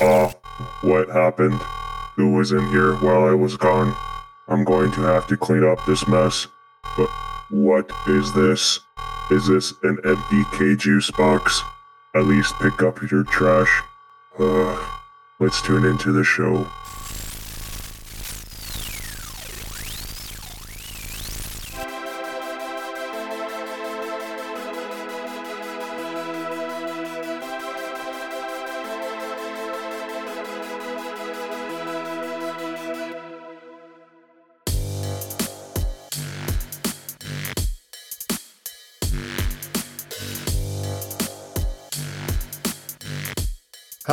Uh, what happened? Who was in here while I was gone? I'm going to have to clean up this mess. But what is this? Is this an empty K juice box? At least pick up your trash. Uh, let's tune into the show.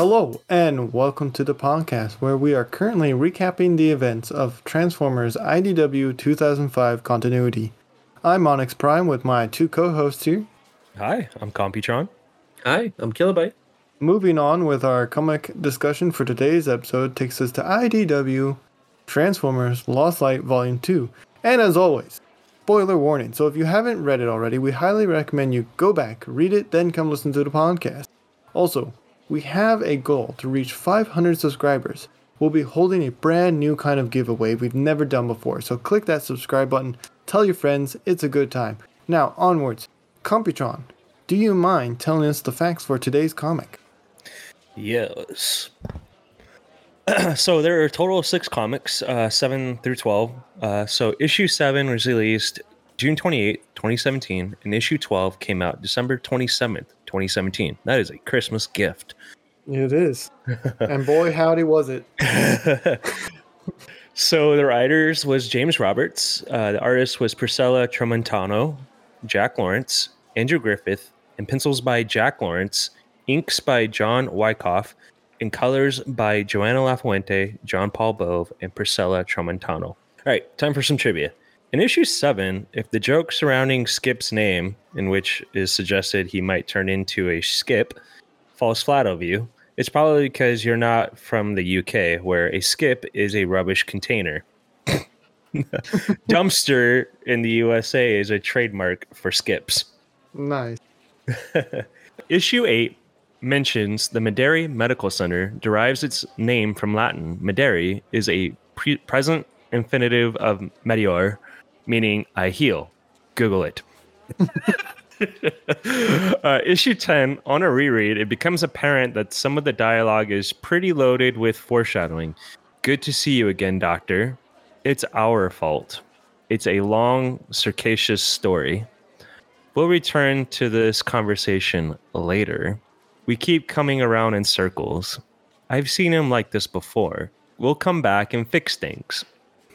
Hello, and welcome to the podcast where we are currently recapping the events of Transformers IDW 2005 continuity. I'm Onyx Prime with my two co hosts here. Hi, I'm Computron. Hi, I'm Kilobyte. Moving on with our comic discussion for today's episode takes us to IDW Transformers Lost Light Volume 2. And as always, spoiler warning. So if you haven't read it already, we highly recommend you go back, read it, then come listen to the podcast. Also, we have a goal to reach 500 subscribers. We'll be holding a brand new kind of giveaway we've never done before, so click that subscribe button, tell your friends, it's a good time. Now, onwards. Computron, do you mind telling us the facts for today's comic? Yes. so there are a total of six comics, uh, seven through 12. Uh, so issue seven was released June 28, 2017, and issue 12 came out December 27th, 2017. That is a Christmas gift. It is. and boy, howdy was it. so the writers was James Roberts. Uh, the artist was Priscilla Tramontano, Jack Lawrence, Andrew Griffith, and pencils by Jack Lawrence, inks by John Wycough, and colors by Joana Lafuente, John Paul Bove, and Priscilla Tramontano. All right, time for some trivia. In issue 7, if the joke surrounding Skip's name, in which is suggested he might turn into a skip, falls flat over you, it's probably because you're not from the UK, where a skip is a rubbish container. Dumpster in the USA is a trademark for skips. Nice. Issue 8 mentions the Mederi Medical Center derives its name from Latin. Mederi is a pre- present infinitive of medeor, meaning I heal. Google it. uh, issue 10, on a reread, it becomes apparent that some of the dialogue is pretty loaded with foreshadowing. Good to see you again, Doctor. It's our fault. It's a long, circassious story. We'll return to this conversation later. We keep coming around in circles. I've seen him like this before. We'll come back and fix things.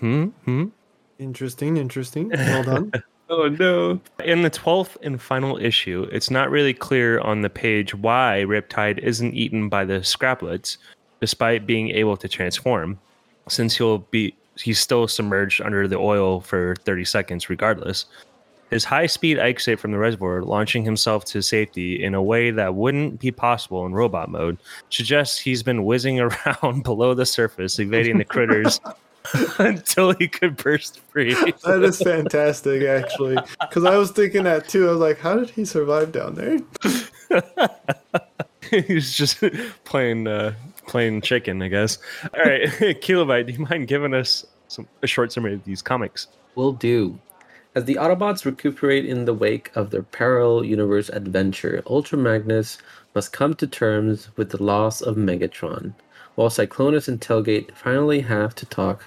Hmm? Hmm? Interesting, interesting. Well done. oh no. In the 12th and final issue, it's not really clear on the page why Riptide isn't eaten by the scraplets, despite being able to transform, since he'll be he's still submerged under the oil for 30 seconds regardless. His high speed exit from the reservoir, launching himself to safety in a way that wouldn't be possible in robot mode, suggests he's been whizzing around below the surface, evading the critters until he could burst free. that is fantastic, actually. Because I was thinking that too. I was like, how did he survive down there? He's just playing uh, playing chicken, I guess. All right, Kilobyte, do you mind giving us some a short summary of these comics? Will do. As the Autobots recuperate in the wake of their parallel universe adventure, Ultra Magnus must come to terms with the loss of Megatron, while Cyclonus and Tailgate finally have to talk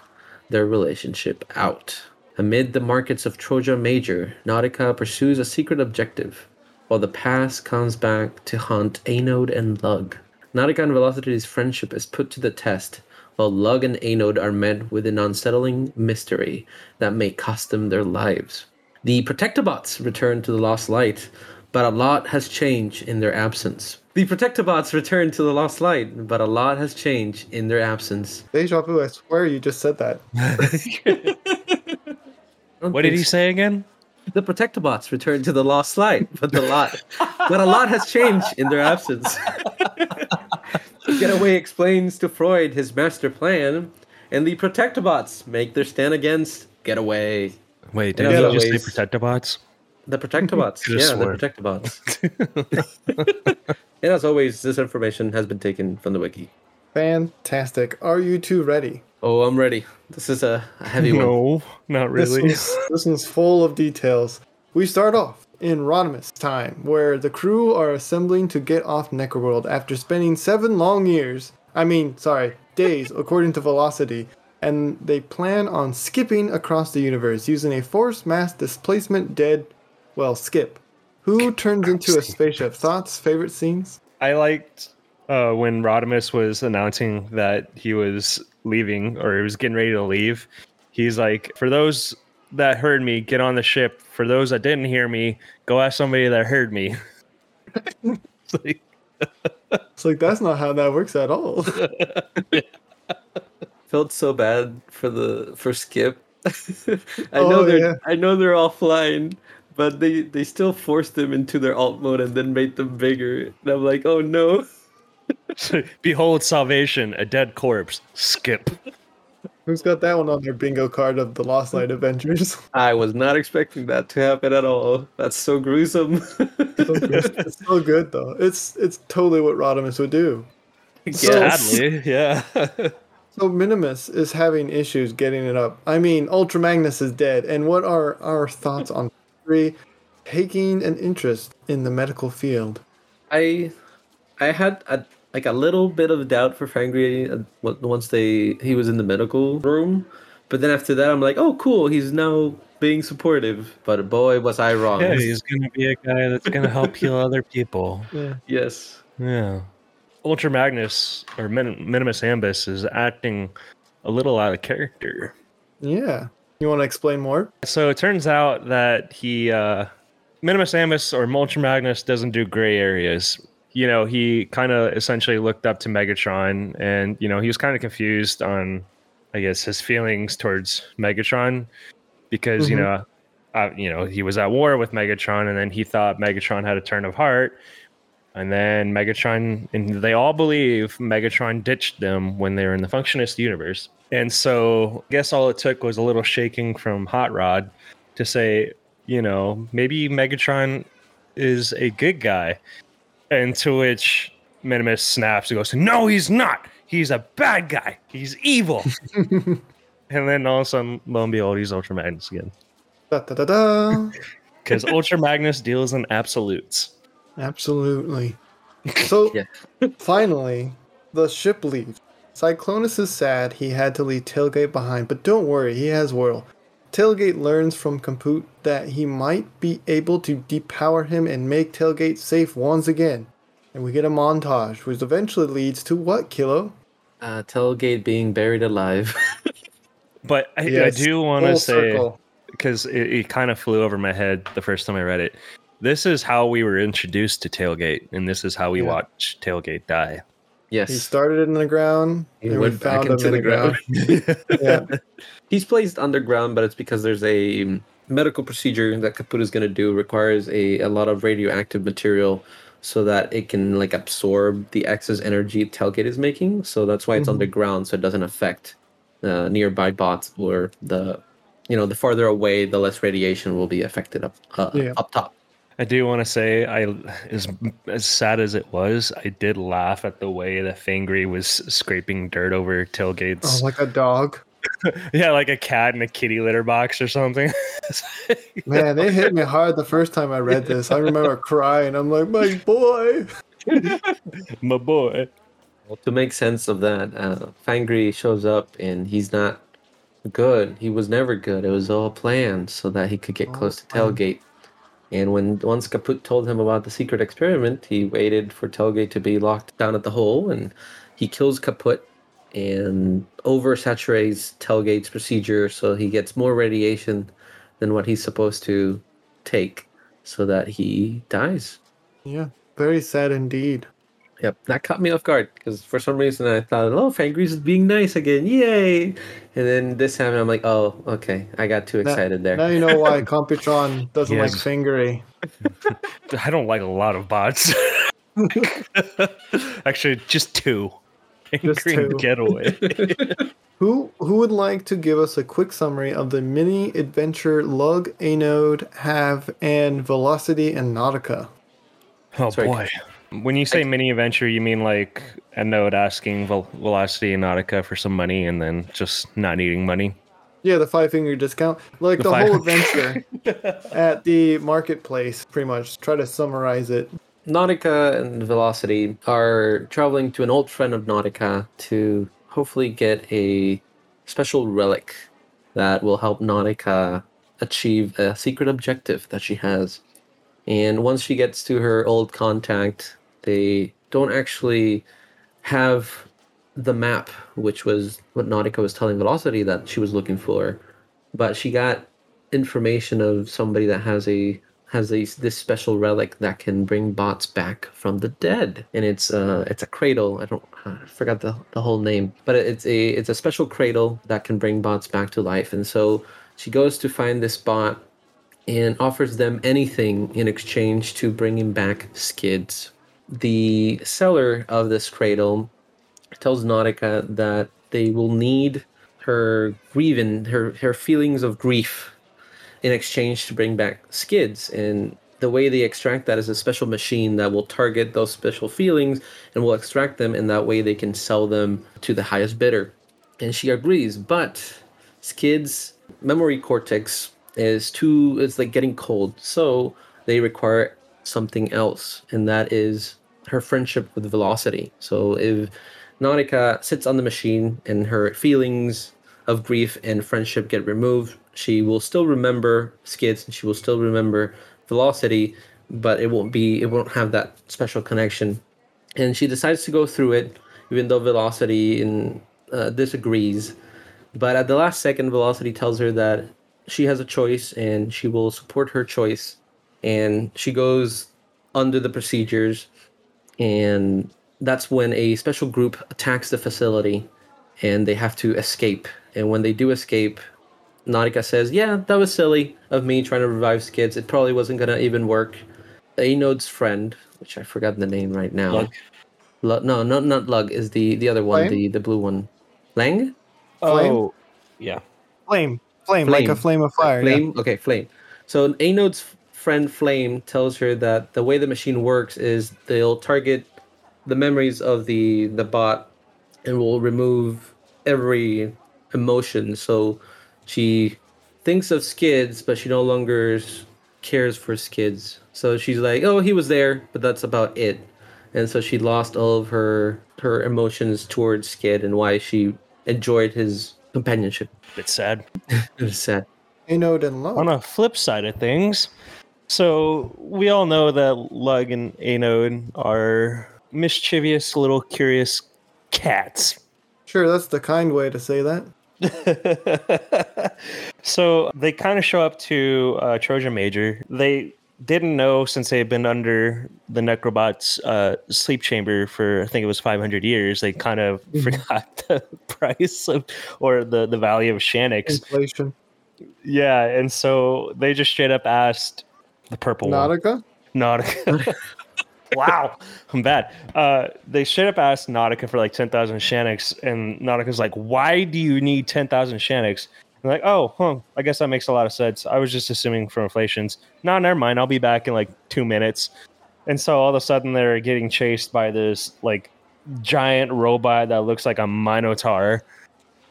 their relationship out. Amid the markets of Troja Major, Nautica pursues a secret objective, while the past comes back to haunt Anode and Lug. Nautica and Velocity's friendship is put to the test, while Lug and Anode are met with an unsettling mystery that may cost them their lives. The Protectobots return to the Lost Light, but a lot has changed in their absence. The Protectobots return to the Lost Light, but a lot has changed in their absence. Deja vu, I swear you just said that. what did he say again? The Protectobots return to the Lost Light, but the lot, but a lot has changed in their absence. Getaway explains to Freud his master plan, and the Protectobots make their stand against Getaway. Wait, did you just say Protectobots? The Protectobots, yeah, the Protectobots. and as always, this information has been taken from the wiki. Fantastic. Are you two ready? Oh, I'm ready. This is a, a heavy one. No, not This really. one's, this one's full of details. We start off in Rodimus time, where the crew are assembling to get off Necroworld after spending seven long years. I mean, sorry, days, according to Velocity. And they plan on skipping across the universe using a force mass displacement dead, well, skip. Who turns into a spaceship? Thoughts? Favorite scenes? I liked uh, when Rodimus was announcing that he was leaving or he was getting ready to leave. He's like, for those that heard me, get on the ship. For those that didn't hear me, go ask somebody that heard me. It's like, It's like, that's not how that works at all. Felt so bad for the for Skip. I Oh, know they're yeah. I know they're offline, but they they still forced them into their alt mode and then made them bigger. And I'm like, oh no. Behold salvation, a dead corpse. Skip. Who's got that one on their bingo card of the Lost Light Avengers? I was not expecting that to happen at all. That's so gruesome. it's still good though. It's it's totally what Rodimus would do. So- Sadly, yeah. So Minimus is having issues getting it up. I mean, Ultra Magnus is dead. And what are our thoughts on three taking an interest in the medical field? I I had a like a little bit of doubt for Fangry uh, once they he was in the medical room, but then after that I'm like, oh cool, he's now being supportive. But boy, was I wrong. yeah, he's gonna be a guy that's gonna help heal other people. Yeah. yes. Yeah. Ultra Magnus or Min- Minimus Ambus is acting a little out of character. Yeah. You want to explain more? So it turns out that he, uh, Minimus Ambus or Magnus doesn't do gray areas. You know, he kind of essentially looked up to Megatron and, you know, he was kind of confused on, I guess, his feelings towards Megatron because, you Mhm. know, uh, you know, he was at war with Megatron and then he thought Megatron had a turn of heart. And then Megatron, and they all believe Megatron ditched them when they were in the Functionist universe. And so I guess all it took was a little shaking from Hot Rod to say, you know, maybe Megatron is a good guy. And to which Minimus snaps and goes, No, he's not. He's a bad guy. He's evil. and then all of a sudden, lo and behold, he's Ultra Magnus again. Da, da, da, da. Because Ultra Magnus deals in absolutes. Absolutely. So Yeah. finally, the ship leaves. Cyclonus is sad he had to leave Tailgate behind, but don't worry, he has Whirl. Tailgate learns from Kaput that he might be able to depower him and make Tailgate safe once again. And we get a montage, which eventually leads to what, Kilo? Uh, Tailgate being buried alive. But I, Yes, I do want to say, because it, it kind of flew over my head the first time I read it. This is how we were introduced to Tailgate, and this is how we Yeah. watched Tailgate die. Yes. He started in the ground, He and we went back into the the ground. yeah. He's placed underground, but it's because there's a medical procedure that Kaput is going to do requires a, a lot of radioactive material so that it can like absorb the excess energy Tailgate is making. So that's why it's Mhm. underground, so it doesn't affect uh, nearby bots or the, you know, the farther away, the less radiation will be affected up uh, Yeah. up top. I do want to say, I as as sad as it was, I did laugh at the way that Fangry was scraping dirt over Tailgate's. Oh, Tailgate's. like a dog. yeah, like a cat in a kitty litter box or something. Man, it hit me hard the first time I read this. I remember crying. I'm like, my boy. My boy. Well, to make sense of that, uh, Fangry shows up and he's not good. He was never good. It was all planned so that he could get All close to planned. Tailgate. And when once Kaput told him about the secret experiment, he waited for Tailgate to be locked down at the hole, and he kills Kaput and oversaturates Tailgate's procedure, so he gets more radiation than what he's supposed to take, so that he dies. Yeah, very sad indeed. Yep, that caught me off guard because for some reason I thought, oh, Fangry is being nice again, yay! And then this time I'm like, oh, okay, I got too Now- excited there. Now you know why Computron doesn't like Yes. Fangry. I don't like a lot of bots. Actually, just two. Just Green two. Getaway. Who who would like to give us a quick summary of the mini adventure Lug, Anode, Have, and Velocity and Nautica? Oh Sorry. boy. When you say mini adventure, you mean like Anode asking Vel- Velocity and Nautica for some money and then just not needing money? Yeah, the five finger discount. Like The the, whole adventure at the marketplace, pretty much. Try to summarize it. Nautica and Velocity are traveling to an old friend of Nautica to hopefully get a special relic that will help Nautica achieve a secret objective that she has. And once she gets to her old contact, they don't actually have the map, which was what Nautica was telling Velocity that she was looking for. But she got information of somebody that has a has a this special relic that can bring bots back from the dead, and it's uh it's a cradle. I don't I forgot the, the whole name, but it's a it's a special cradle that can bring bots back to life. And so she goes to find this bot and offers them anything in exchange to bringing back skids. The seller of this cradle tells Nautica that they will need her grieving, her her feelings of grief in exchange to bring back skids. And the way they extract that is a special machine that will target those special feelings and will extract them, and that way they can sell them to the highest bidder. And she agrees, but skids' memory cortex is too it's like getting cold, so they require something else, and that is her friendship with velocity. So if Nautica sits on the machine and her feelings of grief and friendship get removed, she will still remember skids and she will still remember velocity, but it won't be it won't have that special connection. And she decides to go through it, even though velocity in, uh, disagrees. But at the last second, velocity tells her that she has a choice and she will support her choice. And she goes under the procedures and that's when a special group attacks the facility and they have to escape and when they do escape Nautica says yeah that was silly of me trying to revive skids it probably wasn't gonna even work Anode's friend which I forgot the name right now Lug? Lu- no not not Lug is the the other one Flame? the the blue one Lang Flame? Oh, yeah. Flame. Flame, like a Flame. flame of fire. yeah. Flame. Okay, Flame. So Anode's friend Flame tells her that the way the machine works is they'll target the memories of the the bot and will remove every emotion. So she thinks of Skids, but she no longer cares for Skids. So she's like, "Oh, he was there, but that's about it." And so she lost all of her her emotions towards Skid and why she enjoyed his companionship. Bit sad. It was sad. Anode and Love. On a flip side of things, so we all know that Lug and Anode are mischievous, little curious cats. Sure, that's the kind way to say that. so they kind of show up to uh, Troja Major. They didn't know since they had been under the Necrobot's uh, sleep chamber for I think it was 500 years. They kind of forgot the price of or the the value of Shanix. Inflation. Yeah, and so they just straight up asked the purple one. Nautica? Nautica. wow, I'm bad. Uh, they straight up asked Nautica for like 10,000 Shanix, and Nautica's like, why do you need 10,000 Shanix? I'm like, oh, huh, I guess that makes a lot of sense. I was just assuming for inflations. No, never mind. I'll be back in like two minutes. And so all of a sudden they're getting chased by this like giant robot that looks like a Minotaur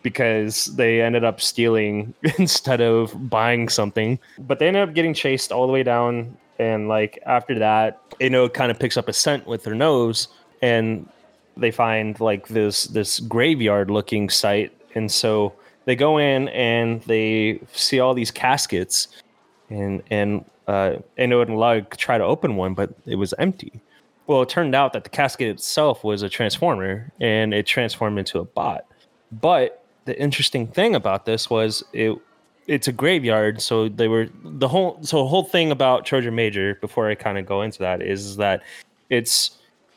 because they ended up stealing instead of buying something. But they ended up getting chased all the way down. And like after that, Ino kind of picks up a scent with her nose and they find like this this graveyard looking site. And so they go in and they see all these caskets and and uh Ino and Lug try to open one, but it was empty. Well, it turned out that the casket itself was a transformer and it transformed into a bot. But the interesting thing about this was it it's a graveyard, so they were the whole so the whole thing about Troja Major before I kind of go into that is that it's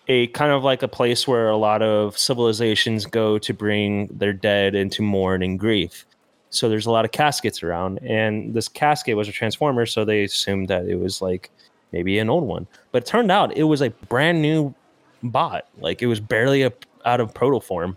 a kind of like a place where a lot of civilizations go to bring their dead into mourn and grief. So there's a lot of caskets around, and this casket was a transformer, so they assumed that it was like maybe an old one. But it turned out it was a brand new bot, like it was barely a, out of proto form,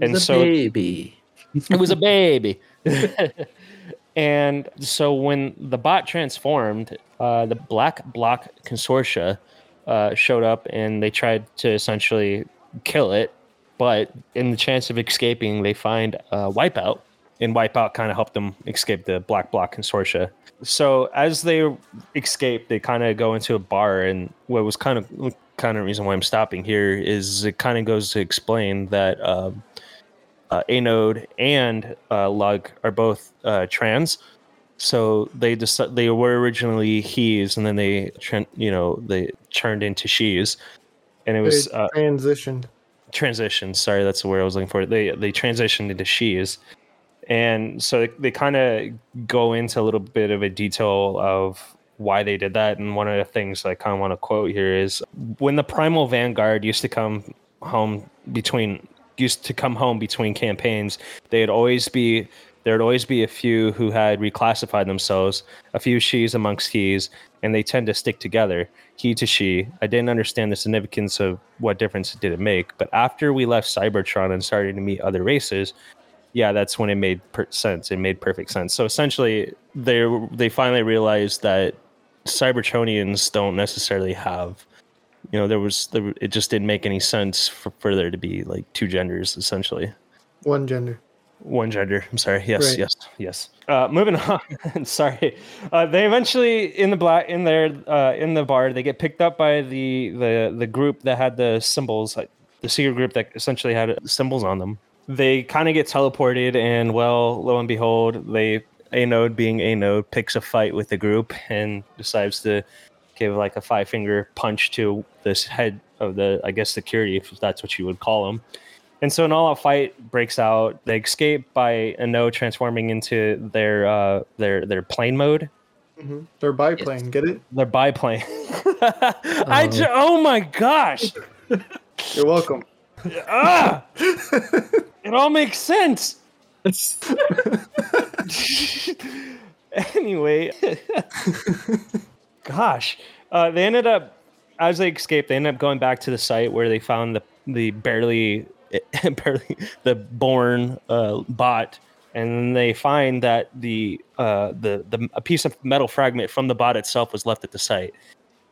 and so baby. It was a baby. and so when the bot transformed, uh, the Black Block Consortia uh, showed up and they tried to essentially kill it. But in the chance of escaping, they find uh, Wipeout, and Wipeout kind of helped them escape the Black Block Consortia. So as they escape, they kind of go into a bar, and what was kind of kind of reason why I'm stopping here is it kind of goes to explain that um, uh, Anode and uh, Lug are both uh, trans. So they just they were originally he's, and then they tran- you know they turned into she's, and it was They uh, transitioned. transition. Sorry, that's the word I was looking for. They they transitioned into she's, and so they, they kind of go into a little bit of a detail of why they did that. And one of the things I kind of want to quote here is when the Primal Vanguard used to come home between used to come home between campaigns, they'd always be there'd always be a few who had reclassified themselves, a few she's amongst he's, and they tend to stick together, he to she. I didn't understand the significance of what difference it did it make, but after we left Cybertron and started to meet other races, yeah, that's when it made per- sense. It made perfect sense. So essentially, they they finally realized that Cybertronians don't necessarily have, you know, there was there, it just didn't make any sense for, for there to be like two genders essentially. One gender. One gender. I'm sorry. Yes, Right. yes, yes. Uh, moving on. sorry. Uh, they eventually in the black in there uh, in the bar they get picked up by the the the group that had the symbols, like the secret group that essentially had symbols on them. They kind of get teleported, and well, lo and behold, they Anode being Anode picks a fight with the group and decides to give like a five finger punch to this head of the I guess security, if that's what you would call him. And so an all-out fight breaks out. They escape by Anode transforming into their uh, their their plane mode. Mm-hmm. They're biplane. Get it? Their biplane. I ju- oh my gosh! You're welcome. ah! it all makes sense. anyway, gosh, uh, they ended up as they escaped. They ended up going back to the site where they found the the barely barely the born uh, bot, and they find that the uh, the the a piece of metal fragment from the bot itself was left at the site.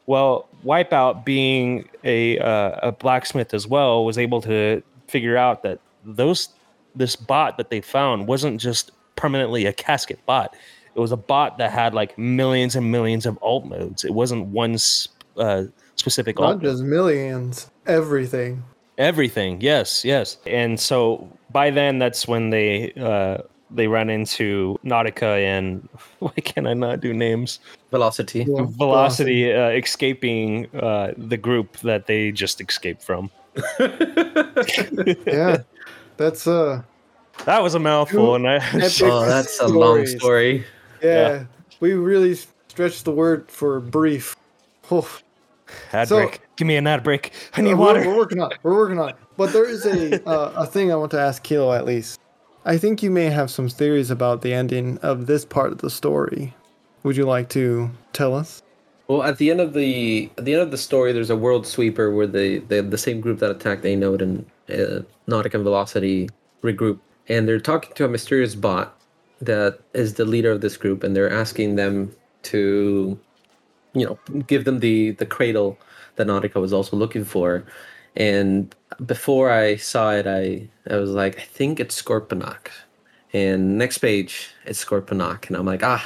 Well, Wipeout, being a uh, a blacksmith as well, was able to figure out that those this bot that they found wasn't just permanently a casket bot. It was a bot that had like millions and millions of alt modes. It wasn't one s- uh, specific alt. Not just millions. Everything. Everything, yes, yes. And so by then, that's when they uh, they run into Nautica and why can I not do names? Velocity. Yeah, Velocity uh, escaping uh, the group that they just escaped from. Yeah. That's uh That was a mouthful, and I Oh, that's a long story. Yeah. We really stretched the word for brief. Oof. ad So- break. Give me an ad break. I need Uh, water. We're, we're working on it. We're working on it. But there is a uh, a thing I want to ask Kilo at least. I think you may have some theories about the ending of this part of the story. Would you like to tell us? Well, at the end of the at the end of the story, there's a world sweeper where the the, the same group that attacked Anode and uh, Nautic and Velocity regroup, and they're talking to a mysterious bot that is the leader of this group, and they're asking them to, you know, give them the the cradle that Nautica was also looking for. And before I saw it, I I was like, I think it's Scorponok. And next page, it's Scorponok, and I'm like, ah,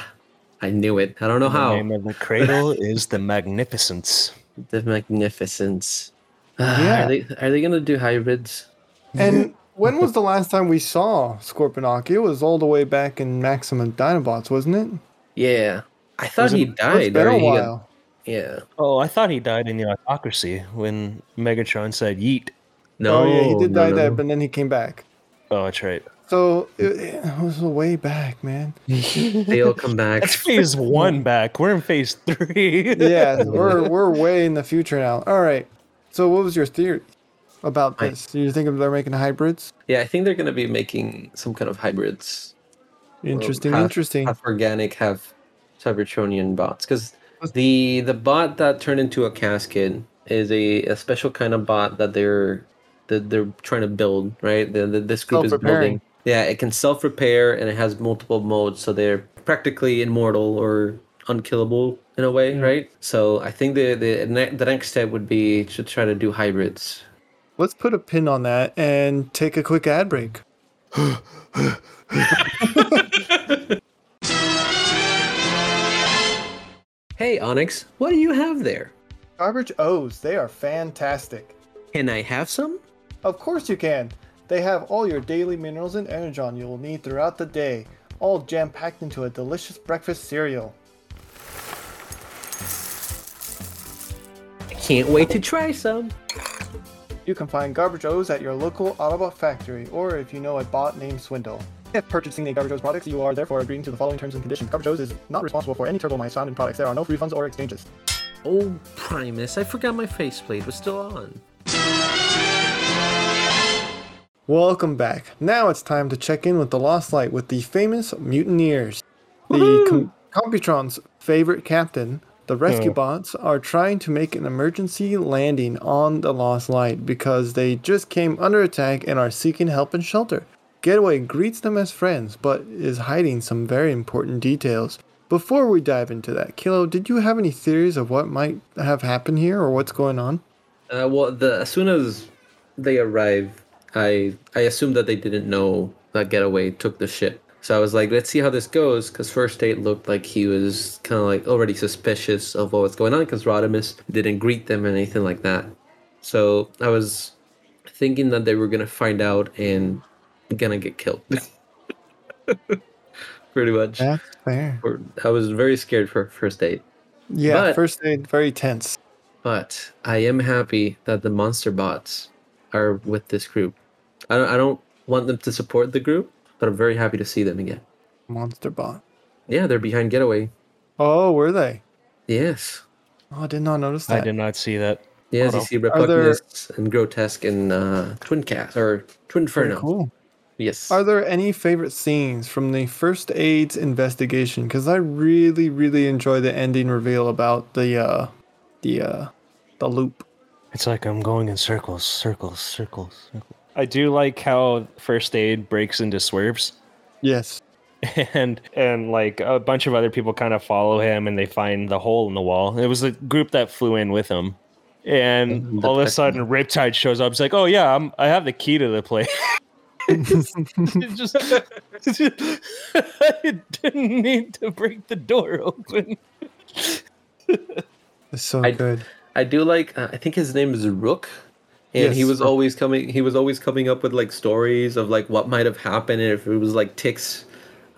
I knew it. I don't know The how. The name of the cradle is the Magnificence. The magnificence. Yeah. Are they are they gonna do hybrids? And when was the last time we saw Scorponok? It was all the way back in Maximum Dinobots, wasn't it? Yeah. I thought Was it- he It's died. been a he got- while. yeah. Oh, I thought he died in the autocracy when Megatron said "yeet." No. oh yeah, he did no, die no, there, but then he came back. Oh, that's right. So it, it was way back, man. They all come back. That's phase one back. We're in phase three. yeah, we're we're way in the future now. All right. So what was your theory about this? You think they're making hybrids? yeah, I think they're gonna be making some kind of hybrids. Interesting, half- interesting. Half organic, half Cybertronian bots. Because the the bot that turned into a casket is a, a special kind of bot that they're that they're trying to build, right? The, the, this group is building. Yeah, it can self repair and it has multiple modes, so they're practically immortal or unkillable. in a way, hmm. right? So I think the the the next step would be to try to do hybrids. Let's put a pin on that and take a quick ad break. Hey Onyx, what do you have there? Garbage O's, they are fantastic. Can I have some? Of course you can. They have all your daily minerals and energon you will need throughout the day, all jam packed into a delicious breakfast cereal. I can't wait to try some. You can find Garbage O's at your local Autobot factory, or if you know a bot named Swindle. If purchasing a Garbage O's product, you are therefore agreeing to the following terms and conditions. Garbage O's is not responsible for any turbo mice found in products. There are no refunds or exchanges. Oh, Primus, I forgot my faceplate was still on. Welcome back. Now it's time to check in with the Lost Light with the famous mutineers. The Com- Computron's favorite captain, the rescue bots, are trying to make an emergency landing on the Lost Light because they just came under attack and are seeking help and shelter. Getaway greets them as friends, but is hiding some very important details. Before we dive into that, Kilo, did you have any theories of what might have happened here or what's going on? Uh, well, the as soon as they arrive, I I assumed that they didn't know that Getaway took the ship. So I was like, let's see how this goes, because First Date looked like he was kind of like already suspicious of what was going on, because Rodimus didn't greet them or anything like that. So I was thinking that they were gonna find out and gonna get killed. Pretty much. That's fair. I was very scared for First Date. Yeah, But- first aid, very tense. But I am happy that the monster bots are with this group. I don't, I don't want them to support the group, but I'm very happy to see them again. Monster bot. Yeah, they're behind Getaway. Oh, were they? Yes. Oh, I did not notice that. I did not see that. Yes, Oh, you no. see Are there- and Grotusque and uh, Twin Cast or Twin Very Inferno. cool. Yes. Are there any favorite scenes from the first aids investigation? Because I really, really enjoy the ending reveal about the uh, the uh, the loop. It's like I'm going in circles, circles, circles. circles. I do like how first aid breaks into swerves. Yes. and and like a bunch of other people kind of follow him and they find the hole in the wall. It was a group that flew in with him. And the all of a tech- sudden Riptide shows up. It's like, "Oh yeah, I'm I have the key to the place." It just I didn't need to break the door open. It's so I- good. I do like. Uh, I think his name is Rook, and he was always coming. He was always coming up with like stories of like what might have happened and if it was like ticks.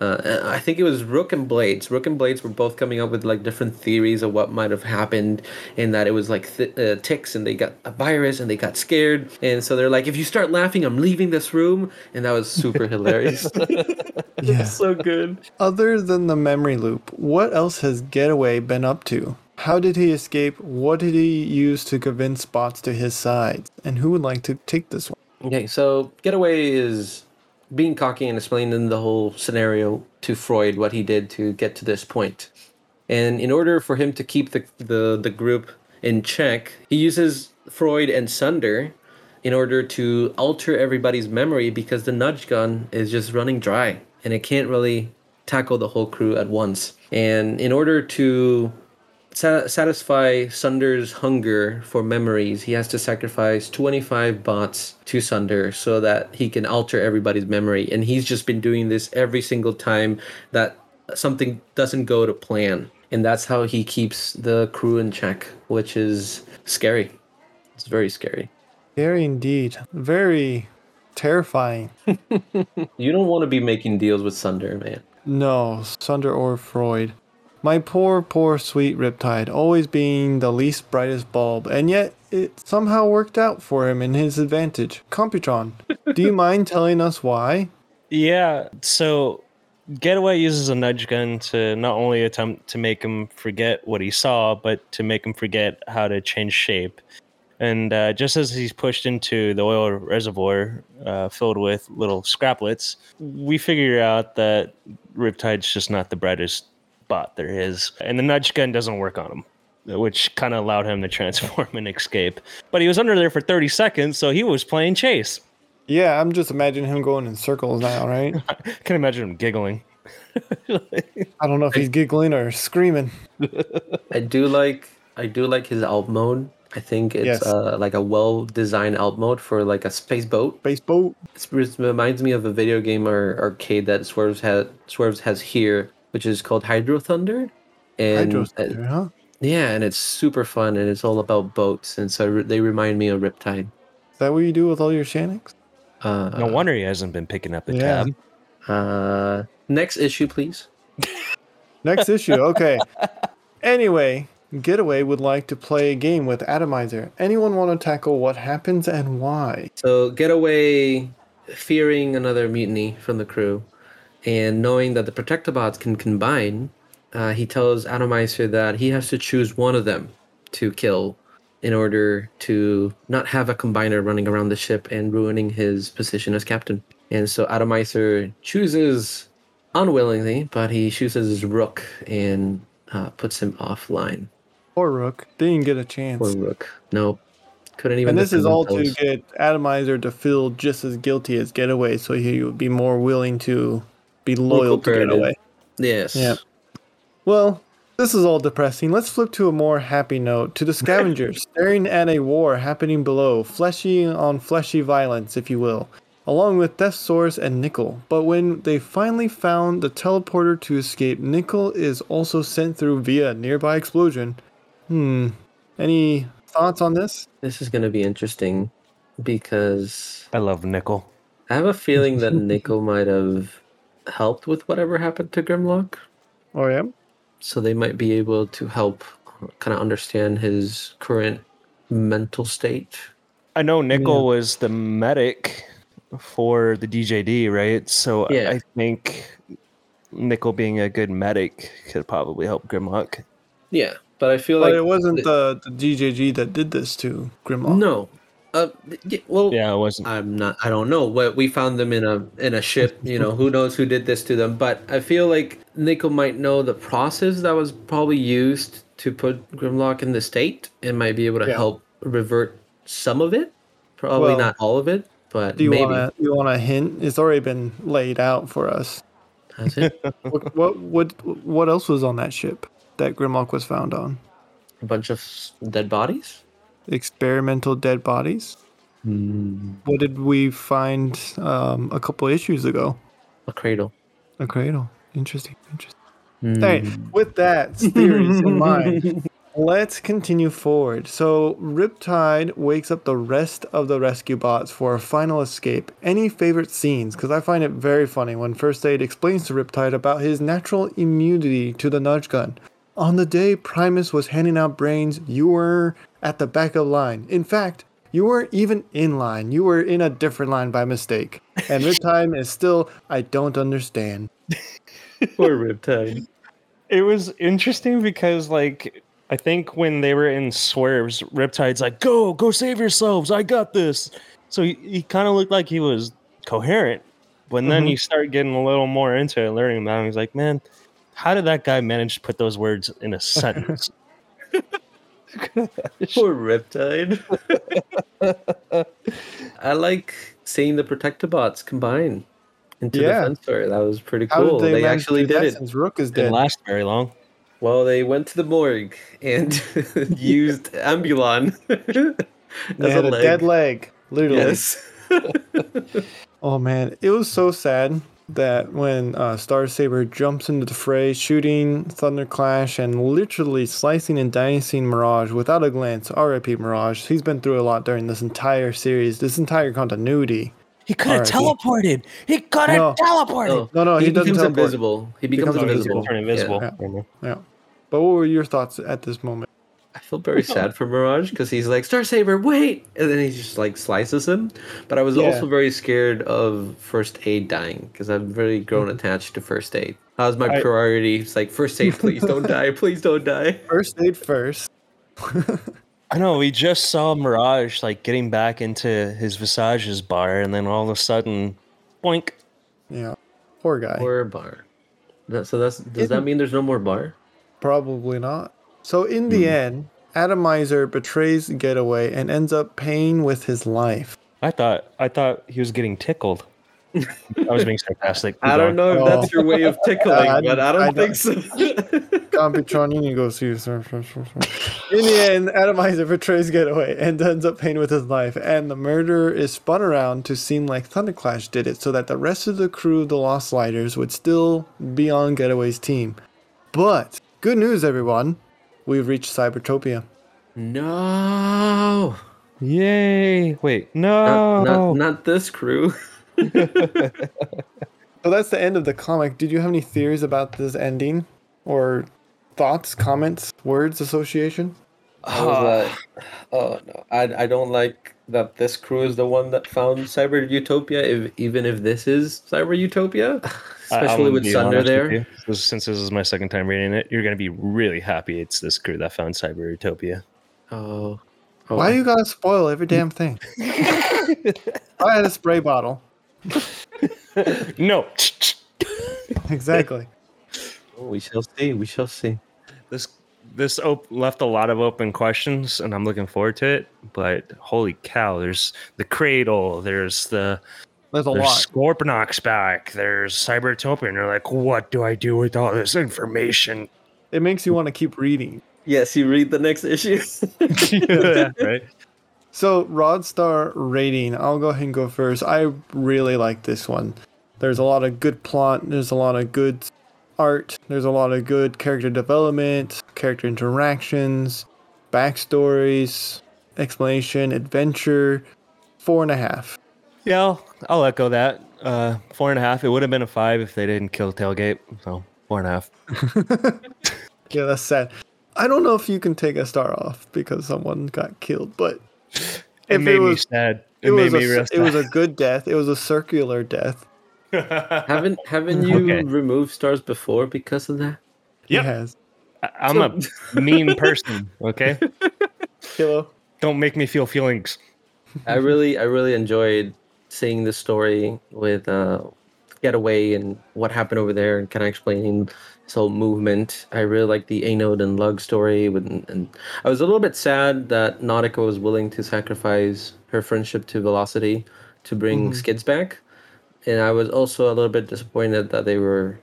Uh, I think it was Rook and Blades. Rook and Blades were both coming up with like different theories of what might have happened, and that it was like th- uh, ticks, and they got a virus, and they got scared, and so they're like, "If you start laughing, I'm leaving this room," and that was super hilarious. Yeah. so good. Other than the memory loop, what else has Getaway been up to? How did he escape? What did he use to convince bots to his side? And who would like to take this one? Okay, so Getaway is being cocky and explaining the whole scenario to Freud, what he did to get to this point. And in order for him to keep the, the, the group in check, he uses Freud and Sunder in order to alter everybody's memory because the nudge gun is just running dry and it can't really tackle the whole crew at once. And in order to sa- satisfy Sunder's hunger for memories, he has to sacrifice 25 bots to Sunder so that he can alter everybody's memory. And he's just been doing this every single time that something doesn't go to plan. And that's how he keeps the crew in check, which is scary. It's very scary. Very indeed. Very terrifying. You don't want to be making deals with Sunder, man. No, Sunder or Freud. My poor, poor, sweet Riptide, always being the least brightest bulb, and yet it somehow worked out for him in his advantage. Computron, do you mind telling us why? Yeah, so Getaway uses a nudge gun to not only attempt to make him forget what he saw, but to make him forget how to change shape. And uh, just as he's pushed into the oil reservoir uh, filled with little scraplets, we figure out that Riptide's just not the brightest bot there is. And the nudge gun doesn't work on him, which kind of allowed him to transform and escape. But he was under there for 30 seconds, so he was playing chase. Yeah, I'm just imagining him going in circles now, right? I can imagine him giggling. I don't know if he's giggling or screaming. I do like I do like his alt mode. I think it's Yes. uh, like a well designed alt mode for like a space boat. Space boat. It reminds me of a video game or arcade that Swerves has Swerves has here, which is called Hydro Thunder. And Hydro uh, Thunder, huh? yeah, and it's super fun and it's all about boats, and so re- they remind me of Riptide. Is that what you do with all your Shannons? Uh, No wonder he hasn't been picking up the Yeah. tab. Uh, next issue, please. Next issue. Okay. anyway, Getaway would like to play a game with Atomizer. Anyone want to tackle what happens and why? So Getaway, fearing another mutiny from the crew, and knowing that the Protectobots can combine, uh, he tells Atomizer that he has to choose one of them to kill in order to not have a combiner running around the ship and ruining his position as captain. And so Atomizer chooses unwillingly, but he chooses his rook and uh, puts him offline. Poor Rook. Didn't get a chance. Poor rook. Nope. Couldn't even. And this is all to get Atomizer to feel just as guilty as Getaway, so he would be more willing to be loyal to cooperative. Getaway. Yes. Yeah. Well, this is all depressing. Let's flip to a more happy note. To the scavengers, staring at a war happening below, fleshy on fleshy violence, if you will, along with Deathsaurus and Nickel. But when they finally found the teleporter to escape, Nickel is also sent through via a nearby explosion. Hmm. Any thoughts on this? This is going to be interesting because I love Nickel. I have a feeling that Nickel might have helped with whatever happened to Grimlock. Oh yeah. So they might be able to help kind of understand his current mental state. I know Nickel was the medic for the DJD, right? So Yeah. I think Nickel being a good medic could probably help Grimlock. Yeah, but I feel But like it wasn't the- the, the DJD that did this to Grimlock. no. Uh, y- well, Yeah, it wasn't. I'm not. I don't know. What we found them in a in a ship. You know, who knows who did this to them? But I feel like Nickel might know the process that was probably used to put Grimlock in the state, and might be able to Yeah. help revert some of it. Probably Well, not all of it, but Do you maybe. want to? You want a hint? It's already been laid out for us. Has it? what, what what what else was on that ship that Grimlock was found on? a bunch of dead bodies. Experimental dead bodies. What did we find um, a couple issues ago? A cradle. A cradle. Interesting. Interesting. Hey, with that theories in mind, let's continue forward. So Riptide wakes up the rest of the rescue bots for a final escape. Any favorite scenes? Because I find it very funny when First Aid explains to Riptide about his natural immunity to the nudge gun. On the day Primus was handing out brains, you were at the back of the line. In fact, you weren't even in line. You were in a different line by mistake. And Riptide is still, I don't understand. Poor Riptide. It was interesting because, like, I think when they were in swerves, Riptide's like, "Go, go, save yourselves! I got this." So he, he kind of looked like he was coherent, but then mm-hmm. you start getting a little more into it, learning about him. He's like, "Man, how did that guy manage to put those words in a sentence?" Poor Riptide. I like seeing the Protectobots combine into Yeah. Defensor. That was pretty How cool. did They, manage actually did it. Since Rook is Didn't dead. last very long. Well, they went to the morgue and used Ambulon They as had a a, leg. dead leg, literally. Yes. Oh man, it was so sad that when uh, Star Saber jumps into the fray, shooting Thunderclash and literally slicing and dicing Mirage without a glance. R.I.P. Mirage. He's been through a lot during this entire series, this entire continuity. He could have teleported. He could have No. teleported. Oh, No, no, he, doesn't becomes teleport. invisible. He becomes, becomes invisible. Turn invisible. Yeah. Yeah. But what were your thoughts at this moment? I feel very sad for Mirage because he's like, Star Saber, wait! And then he just like slices him. But I was Yeah. also very scared of First Aid dying because I've really grown mm-hmm. attached to First Aid. That was my I- priority. It's like, First Aid, please don't die. Please don't die. First aid first. I know. We just saw Mirage like getting back into his Visage's bar, and then all of a sudden, boink. Yeah. Poor guy. Poor bar. That, so that's does that Isn't- mean there's no more bar? Probably not. So in the hmm. end, Atomizer betrays Getaway and ends up paying with his life. I thought I thought he was getting tickled. I was being sarcastic. I don't know if that's your way of tickling, I- but I don't I think so. Computron, you need to go see your sir. In the end, Atomizer betrays Getaway and ends up paying with his life, and the murder is spun around to seem like Thunderclash did it so that the rest of the crew of the Lost Lighters would still be on Getaway's team. But, good news, everyone. We've reached Cybertopia. no, Yay! Wait, no. not, not this crew. So that's the end of the comic. Did you have any theories about this ending? Or thoughts, comments, words, association? I was ah. like, oh no, I I don't like that this crew is the one that found Cyber Utopia. If even if this is Cyber Utopia, especially I'm with being Sunder honest with there. Since this is my second time reading it, you're gonna be really happy it's this crew that found Cyber Utopia. Oh, oh, Why you gotta spoil every damn thing? I had a spray bottle. No, Exactly. we shall see. We shall see. this this op- left a lot of open questions, and I'm looking forward to it. But holy cow, there's the cradle, there's the There's a there's lot. Scorponok's back, there's Cybertopia, and you're like, what do I do with all this information? It makes you want to keep reading. Yes, you read the next issue. right? So, Rod Star rating, I'll go ahead and go first. I really like this one. There's a lot of good plot, there's a lot of good art, there's a lot of good character development, character interactions, backstories, explanation, adventure. Four and a half. Yeah, I'll, I'll echo that. Uh, four and a half. It would have been a five if they didn't kill Tailgate. So four and a half. Yeah, that's sad. I don't know if you can take a star off because someone got killed, but It made it me sad. it, It, made was me a, real it was a good death. It was a circular death. Haven't haven't you Okay. removed stars before because of that? Yep. It has. I- I'm a mean person. Okay, Kilo. don't make me feel feelings. I really I really enjoyed seeing the story with uh Getaway and what happened over there and kind of explaining this whole movement. I really like the Anode and Lug story with and I was a little bit sad that Nautica was willing to sacrifice her friendship to Velocity to bring Skids back. And I was also a little bit disappointed that they were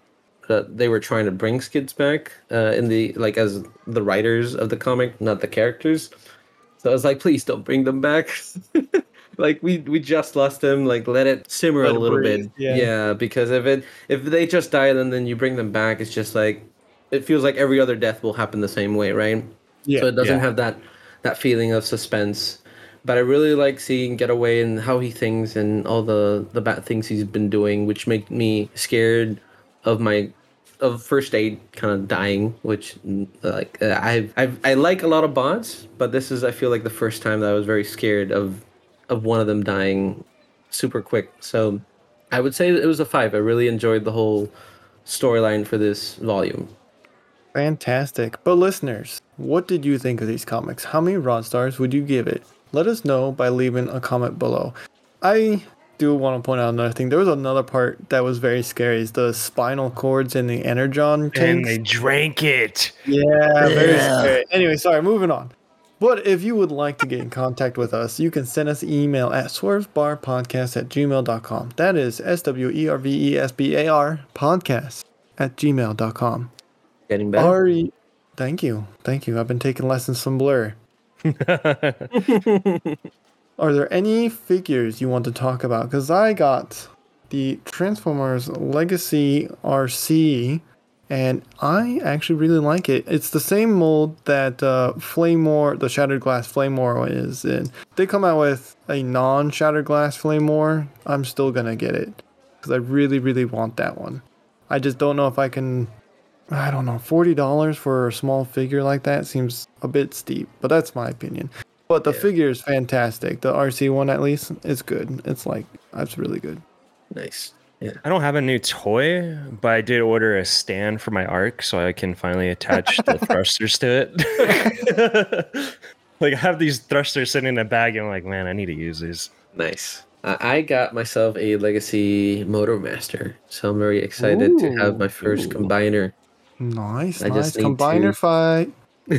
that they were trying to bring Skids back uh, in the like as the writers of the comic, not the characters. So I was like, please don't bring them back. like we we just lost them. Like let it simmer Let a little breathe, bit. yeah. because if it if they just die and then you bring them back, it's just like it feels like every other death will happen the same way, right? Yeah. so it doesn't yeah. have that that feeling of suspense. But I really like seeing Getaway and how he thinks and all the the bad things he's been doing, which make me scared of my of first aid kind of dying. Which like uh, I I I like a lot of bots, but this is I feel like the first time that I was very scared of of one of them dying super quick. So I would say it was a five. I really enjoyed the whole storyline for this volume. Fantastic. But listeners, what did you think of these comics? How many rod stars would you give it? Let us know by leaving a comment below. I do want to point out another thing. There was another part that was very scary. Is the spinal cords and the energon And they drank it. Yeah, very scary. Anyway, sorry, moving on. But if you would like to get in contact with us, you can send us an email at swervesbarpodcast at gmail.com. That is S W E R V E S B A R podcast at gmail.com. Getting better. Are you, thank you. Thank you. I've been taking lessons from Blur. Are there any figures you want to talk about? Because I got the Transformers Legacy Arcee, and I actually really like it. It's the same mold that uh, Flamewar, the Shattered Glass Flamewar, is in. They come out with a non Shattered Glass Flamewar. I'm still gonna get it because I really, really want that one. I just don't know if I can. I don't know. Forty dollars for a small figure like that seems a bit steep, but that's my opinion. But the figure is fantastic. The Arcee one, at least, is good. It's like that's really good. Nice. Yeah. I don't have a new toy, but I did order a stand for my arc so I can finally attach the thrusters to it. like I have these thrusters sitting in a bag, and I'm like, man, I need to use these. Nice. I I got myself a Legacy Motormaster, so I'm very excited to have my first Ooh. combiner. Nice, I nice just need combiner to- fight.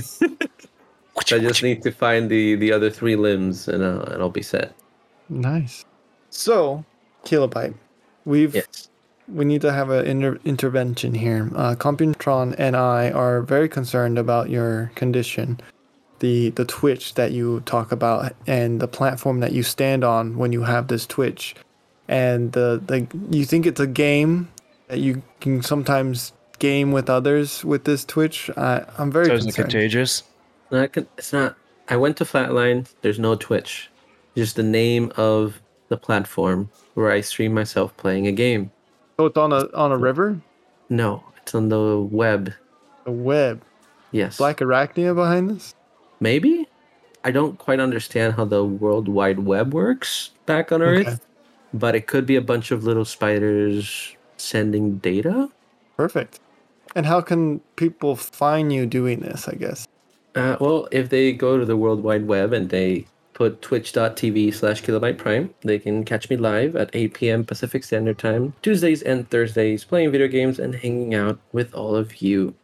I just need to find the the other three limbs, and uh, and I'll be set. Nice. So, kilobyte. we've Yes. we need to have an inter- intervention here. Uh, Computron and I are very concerned about your condition, the the twitch that you talk about, and the platform that you stand on when you have this twitch, and the the you think it's a game that you can sometimes game with others with this twitch. I, I'm very So is it concerned. contagious? Not con- it's not. I went to Flatline. There's no Twitch. Just the name of the platform where I stream myself playing a game. So it's on a on a river, No, it's on the web. a web. Yes. Blackarachnia behind this. Maybe. I don't quite understand how the World Wide Web works back on Earth, Okay. but it could be a bunch of little spiders sending data. Perfect. And how can people find you doing this? I guess. Uh, well, if they go to the World Wide Web and they put twitch.tv slash kilobyte prime, they can catch me live at 8 p.m. Pacific Standard Time, Tuesdays and Thursdays, playing video games and hanging out with all of you.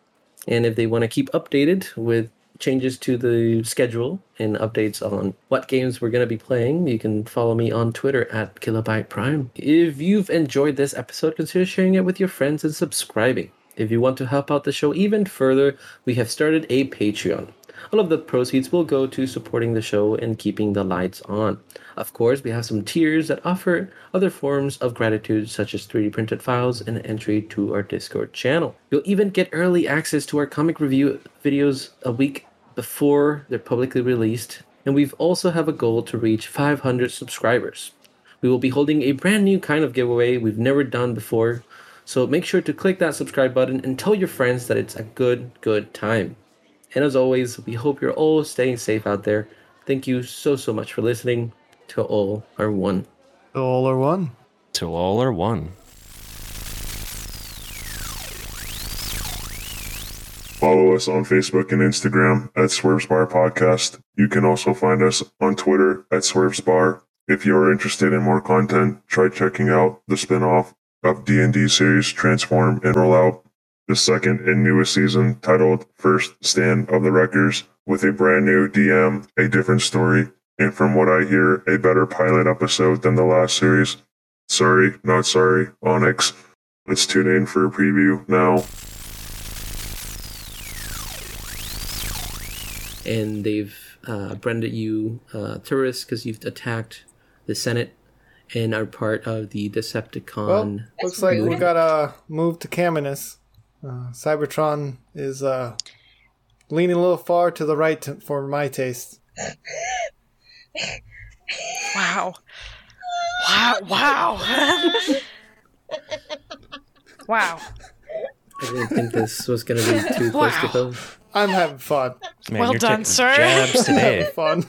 And if they want to keep updated with changes to the schedule and updates on what games we're going to be playing, you can follow me on Twitter at kilobyte prime. If you've enjoyed this episode, consider sharing it with your friends and subscribing. If you want to help out the show even further, we have started a Patreon. All of the proceeds will go to supporting the show and keeping the lights on. Of course, we have some tiers that offer other forms of gratitude, such as 3D printed files and entry to our Discord channel. You'll even get early access to our comic review videos a week before they're publicly released. And we've also have a goal to reach 500 subscribers. We will be holding a brand new kind of giveaway we've never done before. So make sure to click that subscribe button and tell your friends that it's a good, good time. And as always, we hope you're all staying safe out there. Thank you so, so much for listening to All Are One. All or one. Till all are one. Follow us on Facebook and Instagram at Swerves Bar Podcast. You can also find us on Twitter at Swerves Bar. If you are interested in more content, try checking out the spin-off of D&D series Transform and roll out the second and newest season titled First Stand of the Wreckers with a brand new DM, a different story, and from what I hear, a better pilot episode than the last series. Sorry, not sorry, Onyx. Let's tune in for a preview now. And they've uh, branded you uh, because you've attacked the Senate and are part of the Decepticon. Well, looks like we gotta move to Caminus. Uh, Cybertron is uh, leaning a little far to the right to, for my taste. Wow. Wow. Wow. wow. I didn't think this was going to be too close to Wow. home. I'm having fun. Man, Well you're done, sir. Jabs today. fun.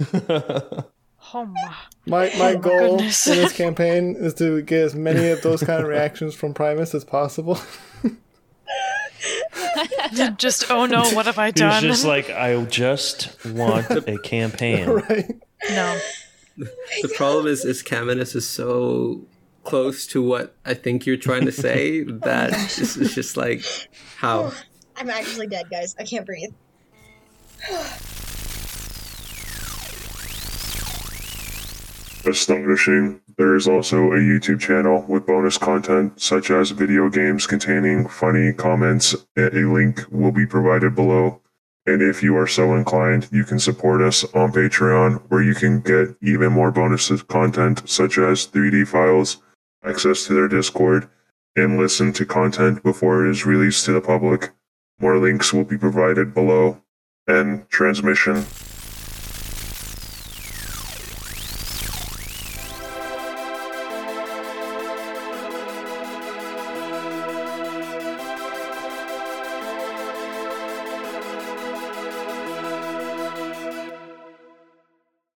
Oh my. My oh my goal goodness. in this campaign is to get as many of those kind of reactions from Primus as possible. Just oh no, what have I done? He's done? just like, I just want a campaign. right? no. The problem is, is Caminus is so close to what I think you're trying to say that it's, it's just like, how? I'm actually dead, guys. I can't breathe. Astonishing. There is also a YouTube channel with bonus content such as video games containing funny comments. A link will be provided below. And if you are so inclined, you can support us on Patreon where you can get even more bonus content such as 3D files, access to their Discord, and listen to content before it is released to the public. More links will be provided below. And transmission.